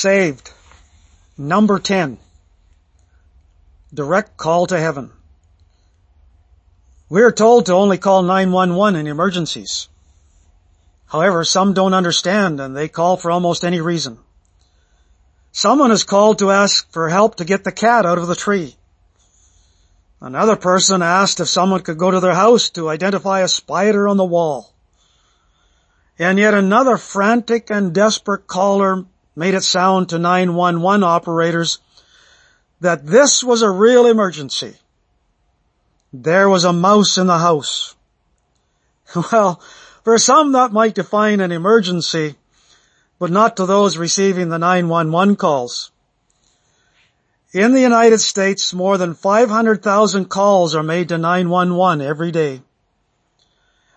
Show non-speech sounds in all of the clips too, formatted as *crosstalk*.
saved. Number 10. Direct call to heaven. We are told to only call 911 in emergencies. However, some don't understand and they call for almost any reason. Someone is called to ask for help to get the cat out of the tree. Another person asked if someone could go to their house to identify a spider on the wall. And yet another frantic and desperate caller made it sound to 911 operators that this was a real emergency. There was a mouse in the house. *laughs* Well, for some that might define an emergency, but not to those receiving the 911 calls. In the United States, more than 500,000 calls are made to 911 every day.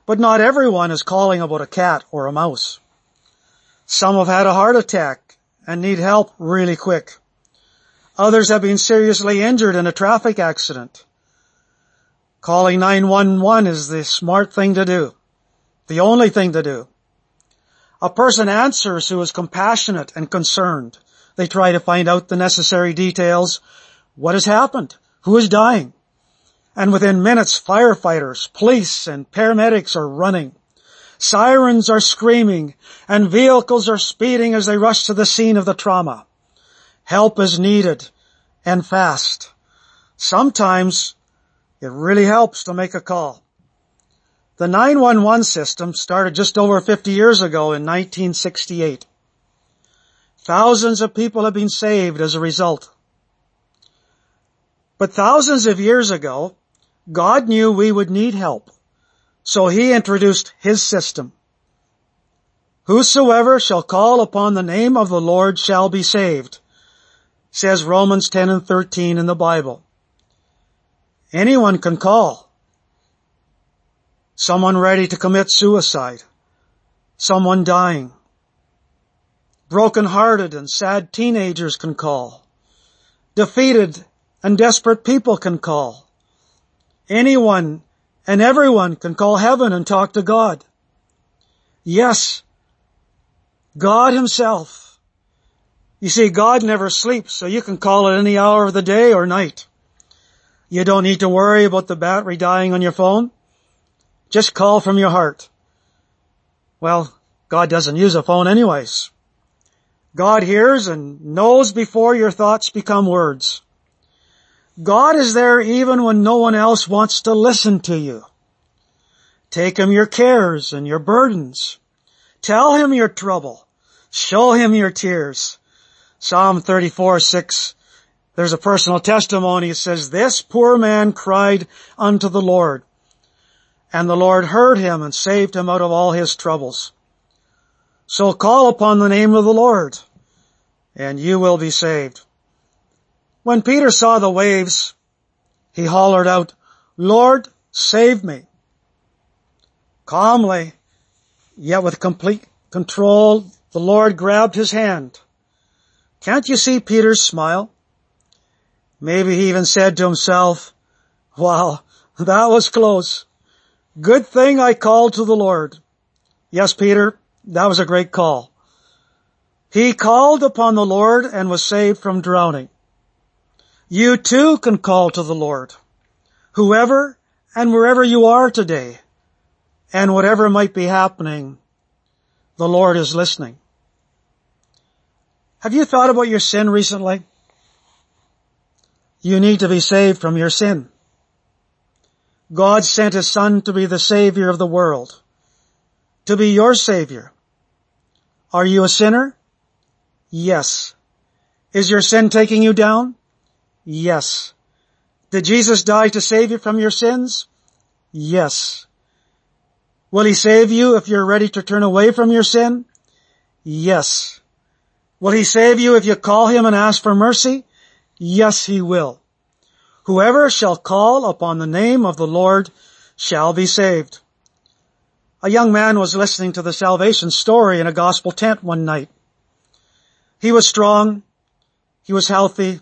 But not everyone is calling about a cat or a mouse. Some have had a heart attack and need help really quick. Others have been seriously injured in a traffic accident. Calling 911 is the smart thing to do. The only thing to do. A person answers who is compassionate and concerned. They try to find out the necessary details. What has happened? Who is dying? And within minutes, firefighters, police, and paramedics are running. Sirens are screaming and vehicles are speeding as they rush to the scene of the trauma. Help is needed and fast. Sometimes it really helps to make a call. The 911 system started just over 50 years ago in 1968. Thousands of people have been saved as a result. But thousands of years ago, God knew we would need help. So he introduced his system. Whosoever shall call upon the name of the Lord shall be saved, says Romans 10 and 13 in the Bible. Anyone can call. Someone ready to commit suicide. Someone dying. Broken-hearted and sad teenagers can call. Defeated and desperate people can call. Anyone and everyone can call heaven and talk to God. Yes, God himself. You see, God never sleeps, so you can call at any hour of the day or night. You don't need to worry about the battery dying on your phone. Just call from your heart. Well, God doesn't use a phone anyways. God hears and knows before your thoughts become words. God is there even when no one else wants to listen to you. Take him your cares and your burdens. Tell him your trouble. Show him your tears. Psalm 34, 6. There's a personal testimony. It says, this poor man cried unto the Lord and the Lord heard him and saved him out of all his troubles. So call upon the name of the Lord and you will be saved. When Peter saw the waves, he hollered out, Lord, save me. Calmly, yet with complete control, the Lord grabbed his hand. Can't you see Peter's smile? Maybe he even said to himself, wow, that was close. Good thing I called to the Lord. Yes, Peter, that was a great call. He called upon the Lord and was saved from drowning. You too can call to the Lord. Whoever and wherever you are today and whatever might be happening, the Lord is listening. Have you thought about your sin recently? You need to be saved from your sin. God sent His Son to be the Savior of the world, to be your Savior. Are you a sinner? Yes. Is your sin taking you down? Yes. Did Jesus die to save you from your sins? Yes. Will he save you if you're ready to turn away from your sin? Yes. Will he save you if you call him and ask for mercy? Yes, he will. Whoever shall call upon the name of the Lord shall be saved. A young man was listening to the salvation story in a gospel tent one night. He was strong. He was healthy.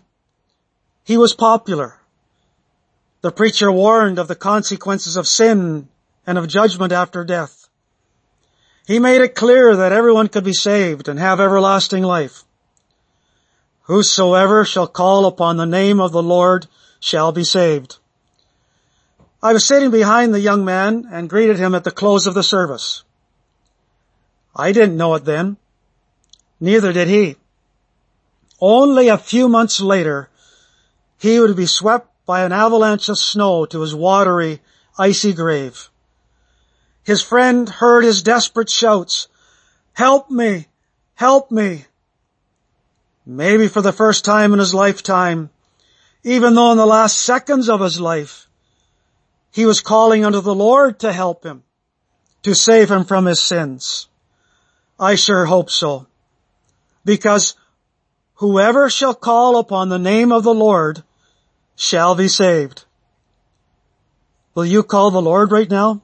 He was popular. The preacher warned of the consequences of sin and of judgment after death. He made it clear that everyone could be saved and have everlasting life. Whosoever shall call upon the name of the Lord shall be saved. I was sitting behind the young man and greeted him at the close of the service. I didn't know it then. Neither did he. Only a few months later, he would be swept by an avalanche of snow to his watery, icy grave. His friend heard his desperate shouts, help me, help me. Maybe for the first time in his lifetime, even though in the last seconds of his life, he was calling unto the Lord to help him, to save him from his sins. I sure hope so. Because whoever shall call upon the name of the Lord shall be saved. Will you call the Lord right now?